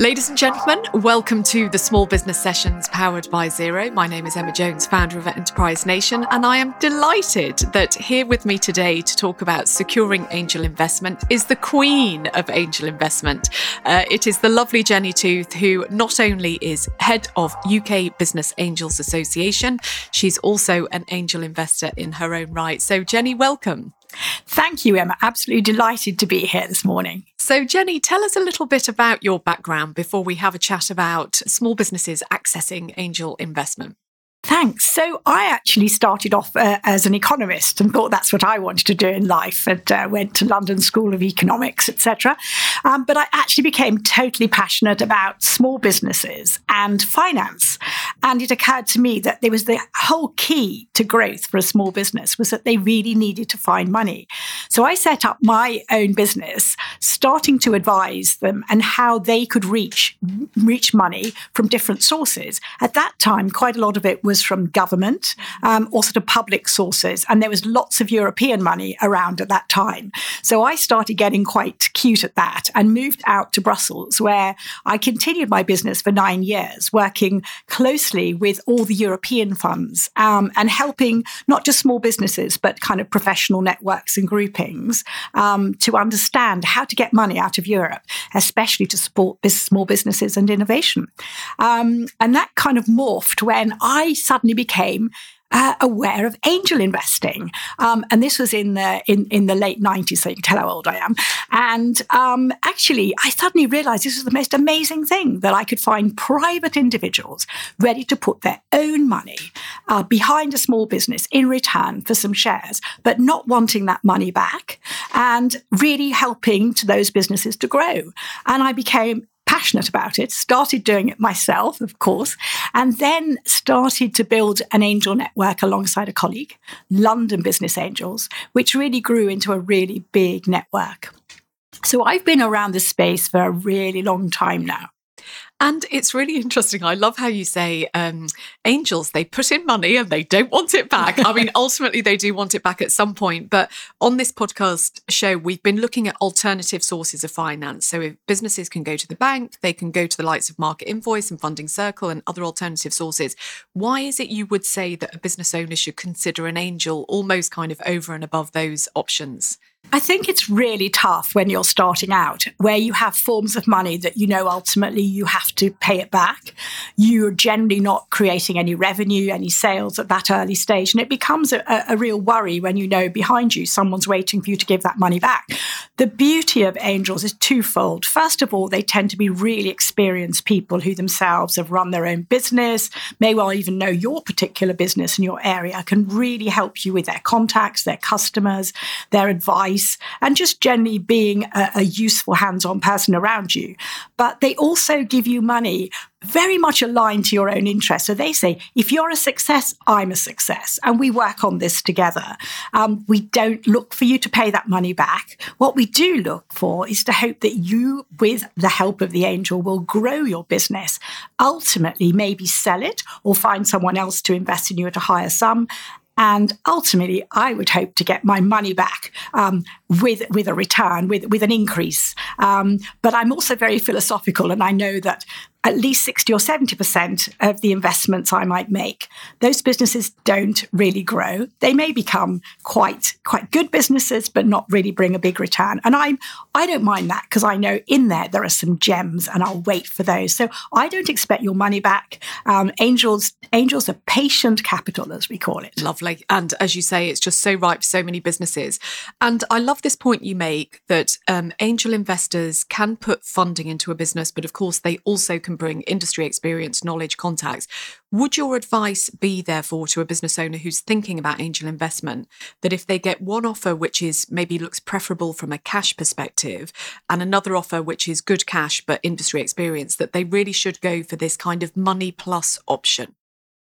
Ladies and gentlemen, welcome to the Small Business Sessions powered by Xero. My name is Emma Jones, founder of Enterprise Nation, and I am delighted that here with me today to talk about securing angel investment is the queen of angel investment. Uh, it is the lovely Jenny Tooth, who not only is head of UK Business Angels Association, she's also an angel investor in her own right. So, Jenny, welcome. Thank you, Emma. Absolutely delighted to be here this morning. So, Jenny, tell us a little bit about your background before we have a chat about small businesses accessing angel investment. Thanks. So I actually started off uh, as an economist and thought that's what I wanted to do in life. And uh, went to London School of Economics, etc. Um, but I actually became totally passionate about small businesses and finance. And it occurred to me that there was the whole key to growth for a small business was that they really needed to find money. So I set up my own business, starting to advise them and how they could reach reach money from different sources. At that time, quite a lot of it was from government, um, or sort of public sources, and there was lots of European money around at that time. So I started getting quite cute at that and moved out to Brussels, where I continued my business for nine years, working closely with all the European funds um, and helping not just small businesses, but kind of professional networks and groupings um, to understand how to get money out of Europe, especially to support small businesses and innovation. Um, and that kind of morphed when I suddenly became uh, aware of angel investing, um, and this was in the in in the late nineties. So you can tell how old I am. And um, actually, I suddenly realised this was the most amazing thing that I could find private individuals ready to put their own money uh, behind a small business in return for some shares, but not wanting that money back, and really helping to those businesses to grow. And I became passionate about it, started doing it myself, of course, and then started to build an angel network alongside a colleague, London Business Angels, which really grew into a really big network. So I've been around this space for a really long time now. And it's really interesting. I love how you say um, angels, they put in money and they don't want it back. I mean, ultimately, they do want it back at some point. But on this podcast show, we've been looking at alternative sources of finance. So if businesses can go to the bank, they can go to the likes of Market Invoice and Funding Circle and other alternative sources. Why is it you would say that a business owner should consider an angel almost kind of over and above those options? I think it's really tough when you're starting out, where you have forms of money that you know ultimately you have to pay it back. You're generally not creating any revenue, any sales at that early stage. And it becomes a, a real worry when you know behind you someone's waiting for you to give that money back. The beauty of angels is twofold. First of all, they tend to be really experienced people who themselves have run their own business, may well even know your particular business in your area, can really help you with their contacts, their customers, their advice advice and just generally being a, a useful hands on person around you. But they also give you money very much aligned to your own interests. So they say, if you're a success, I'm a success. And we work on this together. Um, we don't look for you to pay that money back. What we do look for is to hope that you, with the help of the angel, will grow your business. Ultimately, maybe sell it or find someone else to invest in you at a higher sum and ultimately, I would hope to get my money back. Um, with with a return, with with an increase. Um, but I'm also very philosophical, and I know that at least 60 or 70% of the investments I might make, those businesses don't really grow. They may become quite, quite good businesses, but not really bring a big return. And I'm, I don't mind that because I know in there there are some gems and I'll wait for those. So I don't expect your money back. Um, angels, angels are patient capital, as we call it. Lovely. And as you say, it's just so right for so many businesses. And I love this point you make that um, angel investors can put funding into a business, but of course they also can bring industry experience, knowledge, contacts. Would your advice be, therefore, to a business owner who's thinking about angel investment that if they get one offer which is maybe looks preferable from a cash perspective and another offer which is good cash but industry experience, that they really should go for this kind of money plus option?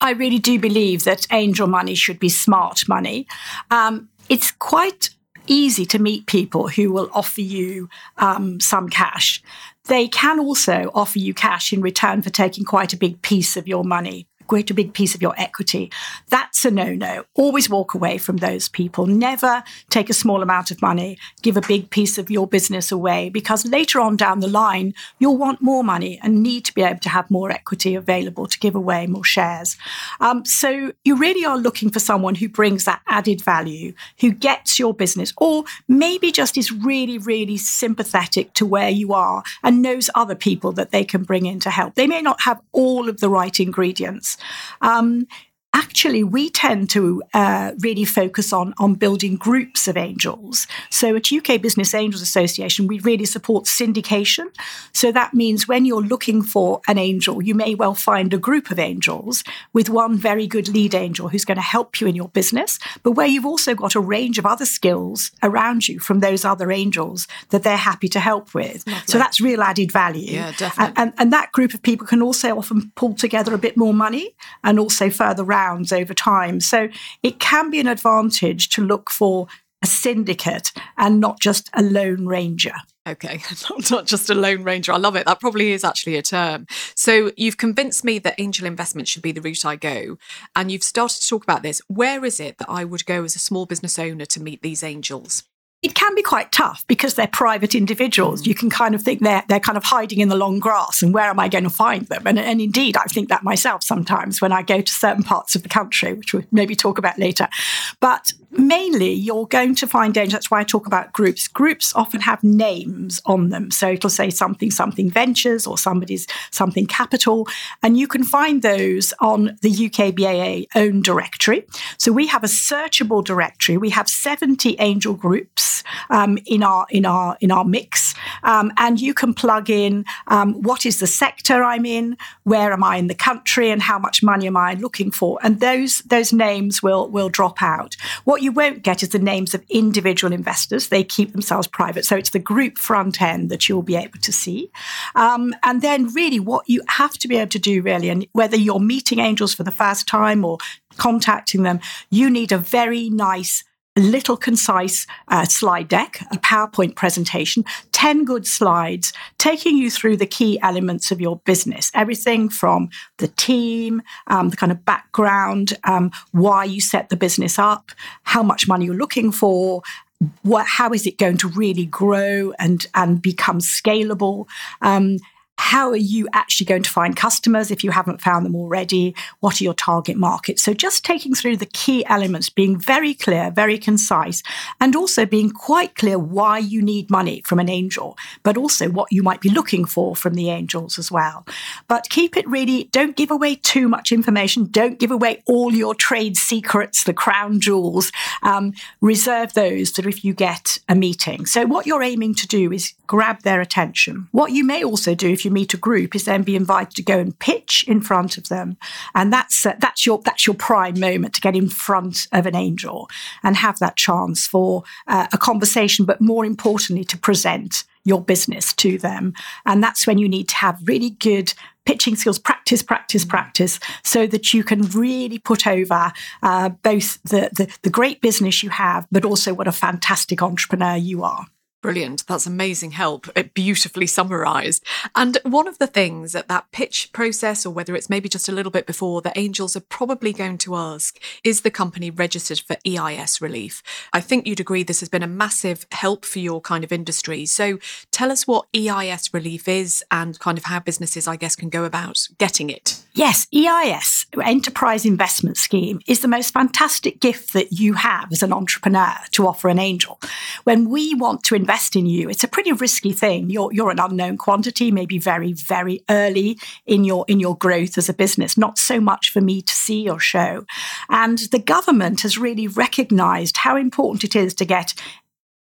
I really do believe that angel money should be smart money. Um, it's quite easy to meet people who will offer you um, some cash. They can also offer you cash in return for taking quite a big piece of your money. Quite a big piece of your equity. That's a no no. Always walk away from those people. Never take a small amount of money, give a big piece of your business away, because later on down the line, you'll want more money and need to be able to have more equity available to give away more shares. Um, so you really are looking for someone who brings that added value, who gets your business, or maybe just is really, really sympathetic to where you are and knows other people that they can bring in to help. They may not have all of the right ingredients um, actually we tend to uh, really focus on on building groups of angels. So at uk business angels association we really support syndication. So that means when you're looking for an angel you may well find a group of angels with one very good lead angel who's going to help you in your business but where you've also got a range of other skills around you from those other angels that they're happy to help with. Lovely. so that's real added value. Yeah definitely. and, and, and that group of people can also often pull together a bit more money and also further round over time. So it can be an advantage to look for a syndicate and not just a lone ranger. Okay, not just a lone ranger. I love it. That probably is actually a term. So you've convinced me that angel investment should be the route I go. And you've started to talk about this. Where is it that I would go as a small business owner to meet these angels? It can be quite tough because they're private individuals. Mm. You can kind of think they're they're kind of hiding in the long grass, and where am I going to find them? And, and indeed, I think that myself sometimes when I go to certain parts of the country, which we'll maybe talk about later. But mainly, you're going to find danger. That's why I talk about groups. Groups often have names on them, so it'll say something something ventures or somebody's something capital, and you can find those on the UKBAA own directory. So we have a searchable directory. We have 70 angel groups um, in our in our in our mix, um, and you can plug in um, what is the sector I'm in, where am I in the country, and how much money am I looking for, and those those names will will drop out. What you won't get is the names of individual investors; they keep themselves private. So it's the group front end that you'll be able to see, um, and then really what you have to be able to do really, and whether you're meeting angels for the first time or contacting them, you need a very nice little concise uh, slide deck, a PowerPoint presentation, 10 good slides taking you through the key elements of your business. Everything from the team, um, the kind of background, um, why you set the business up, how much money you're looking for, what, how is it going to really grow and, and become scalable? Um, how are you actually going to find customers if you haven't found them already? What are your target markets? So, just taking through the key elements, being very clear, very concise, and also being quite clear why you need money from an angel, but also what you might be looking for from the angels as well. But keep it really, don't give away too much information. Don't give away all your trade secrets, the crown jewels. Um, reserve those that if you get a meeting. So, what you're aiming to do is grab their attention. What you may also do if you meet a group is then be invited to go and pitch in front of them, and that's uh, that's your that's your prime moment to get in front of an angel and have that chance for uh, a conversation, but more importantly, to present your business to them. And that's when you need to have really good pitching skills, practice, practice, practice, so that you can really put over uh, both the, the, the great business you have, but also what a fantastic entrepreneur you are. Brilliant. That's amazing help. It beautifully summarized. And one of the things at that pitch process, or whether it's maybe just a little bit before, that angels are probably going to ask is the company registered for EIS relief? I think you'd agree this has been a massive help for your kind of industry. So tell us what EIS relief is and kind of how businesses, I guess, can go about getting it. Yes, EIS, Enterprise Investment Scheme, is the most fantastic gift that you have as an entrepreneur to offer an angel. When we want to invest in you, it's a pretty risky thing. You're, you're an unknown quantity, maybe very, very early in your, in your growth as a business, not so much for me to see or show. And the government has really recognized how important it is to get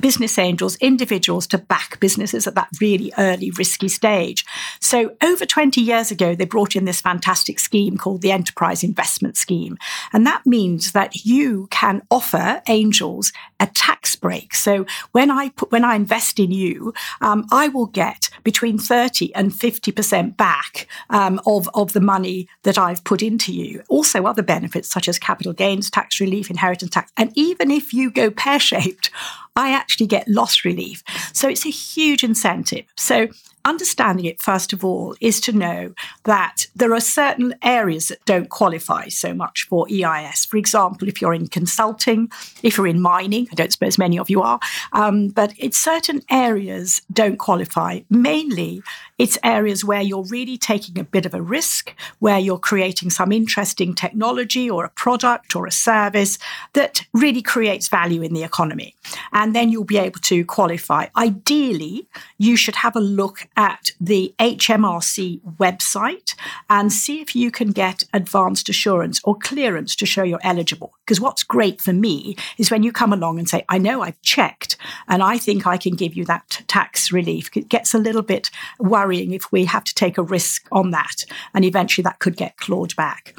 business angels, individuals to back businesses at that really early, risky stage. So, over 20 years ago, they brought in this fantastic scheme called the Enterprise Investment Scheme. And that means that you can offer angels a tax break. So, when I put, when I invest in you, um, I will get between 30 and 50% back um, of, of the money that I've put into you. Also, other benefits such as capital gains tax relief, inheritance tax. And even if you go pear shaped, I actually get loss relief. So it's a huge incentive. So understanding it, first of all, is to know that there are certain areas that don't qualify so much for EIS. For example, if you're in consulting, if you're in mining, I don't suppose many of you are, um, but it's certain areas don't qualify. Mainly, it's areas where you're really taking a bit of a risk, where you're creating some interesting technology or a product or a service that really creates value in the economy. And then you'll be able to qualify. Ideally, you should have a look at the HMRC website and see if you can get advanced assurance or clearance to show you're eligible. Because what's great for me is when you come along and say, I know I've checked and I think I can give you that tax relief. It gets a little bit worrying if we have to take a risk on that and eventually that could get clawed back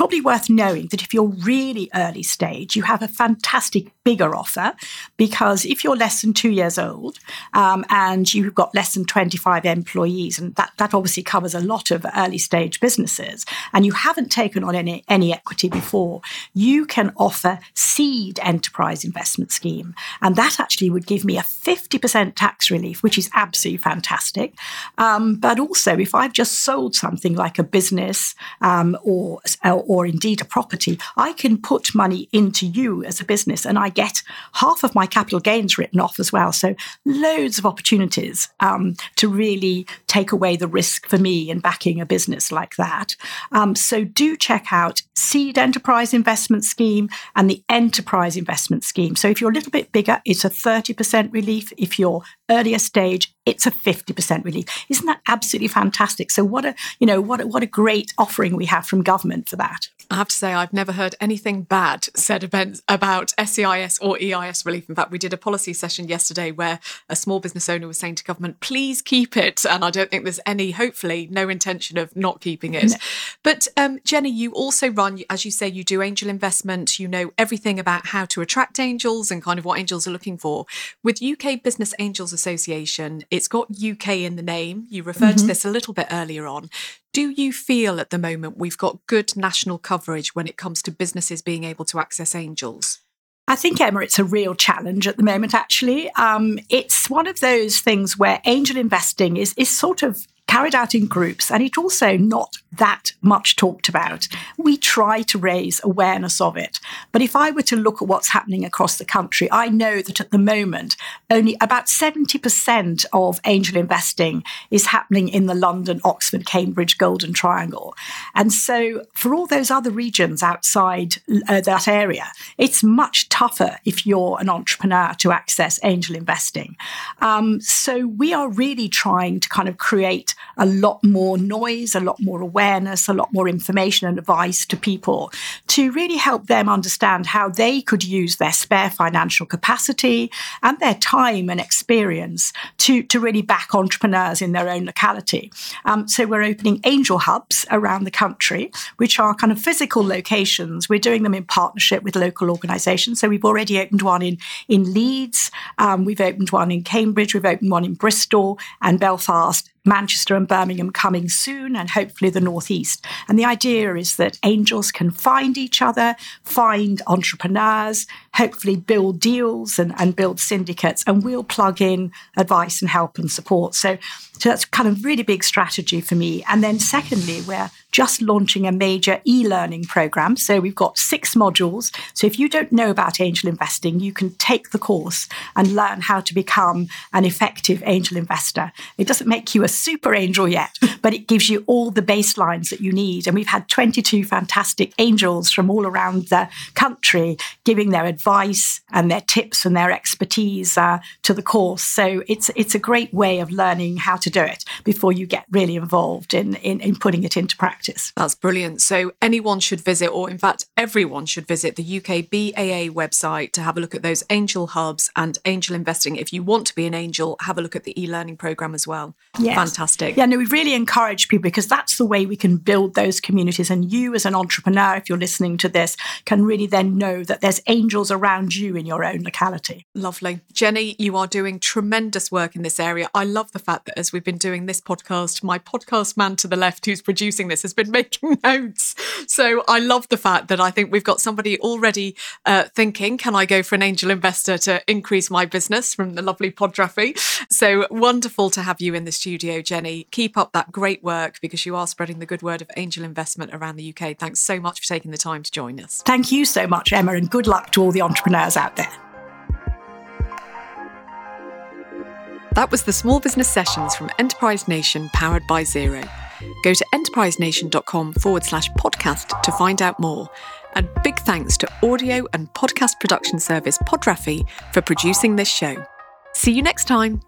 probably worth knowing that if you're really early stage, you have a fantastic bigger offer because if you're less than two years old um, and you've got less than 25 employees, and that, that obviously covers a lot of early stage businesses, and you haven't taken on any, any equity before, you can offer seed enterprise investment scheme. And that actually would give me a 50% tax relief, which is absolutely fantastic. Um, but also, if I've just sold something like a business um, or, or indeed a property, I can put money into you as a business and I get half of my capital gains written off as well. So loads of opportunities um, to really take away the risk for me in backing a business like that. Um, so do check out Seed Enterprise Investment Scheme and the Enterprise Investment Scheme. So if you're a little bit bigger, it's a 30% relief. If you're earlier stage, it's a 50% relief. Isn't that absolutely fantastic? So what a, you know, what a, what a great offering we have from government for that. I have to say, I've never heard anything bad said about SEIS or EIS relief. In fact, we did a policy session yesterday where a small business owner was saying to government, please keep it. And I don't think there's any, hopefully, no intention of not keeping it. No. But um, Jenny, you also run, as you say, you do angel investment. You know everything about how to attract angels and kind of what angels are looking for. With UK Business Angels Association, it's got UK in the name. You referred mm-hmm. to this a little bit earlier on. Do you feel at the moment we've got good national coverage when it comes to businesses being able to access angels? I think, Emma, it's a real challenge at the moment, actually. Um, it's one of those things where angel investing is, is sort of carried out in groups, and it's also not that much talked about. We try to raise awareness of it. But if I were to look at what's happening across the country, I know that at the moment, only about 70% of angel investing is happening in the London, Oxford, Cambridge, Golden Triangle. And so for all those other regions outside uh, that area, it's much tougher if you're an entrepreneur to access angel investing. Um, so we are really trying to kind of create a lot more noise, a lot more awareness, a lot more information and advice to people to really help them understand how they could use their spare financial capacity and their time and experience to, to really back entrepreneurs in their own locality. Um, so we're opening angel hubs around the country, which are kind of physical locations. We're doing them in partnership with local organisations. So we've already opened one in, in Leeds, um, we've opened one in Cambridge, we've opened one in Bristol and Belfast Manchester and Birmingham coming soon, and hopefully the Northeast. And the idea is that angels can find each other, find entrepreneurs, hopefully build deals and, and build syndicates, and we'll plug in advice and help and support. So, so that's kind of really big strategy for me. And then secondly, we're just launching a major e-learning program. So we've got six modules. So if you don't know about angel investing, you can take the course and learn how to become an effective angel investor. It doesn't make you a super angel yet, but it gives you all the baselines that you need. And we've had 22 fantastic angels from all around the country giving their advice and their tips and their expertise uh, to the course. So it's it's a great way of learning how to do it before you get really involved in, in, in putting it into practice. That's brilliant. So anyone should visit, or in fact, everyone should visit the UK BAA website to have a look at those angel hubs and angel investing. If you want to be an angel, have a look at the e-learning program as well. Yes. Fantastic. Yeah, no, we really encourage people because that's the way we can build those communities. And you, as an entrepreneur, if you're listening to this, can really then know that there's angels around you in your own locality. Lovely. Jenny, you are doing tremendous work in this area. I love the fact that as we've been doing this podcast, my podcast man to the left who's producing this has been making notes. So I love the fact that I think we've got somebody already uh, thinking, can I go for an angel investor to increase my business from the lovely Podraffi? So wonderful to have you in the studio studio, Jenny. Keep up that great work because you are spreading the good word of angel investment around the UK. Thanks so much for taking the time to join us. Thank you so much, Emma, and good luck to all the entrepreneurs out there. That was the Small Business Sessions from Enterprise Nation powered by Xero. Go to enterprisenation.com forward slash podcast to find out more. And big thanks to audio and podcast production service Podraffi for producing this show. See you next time.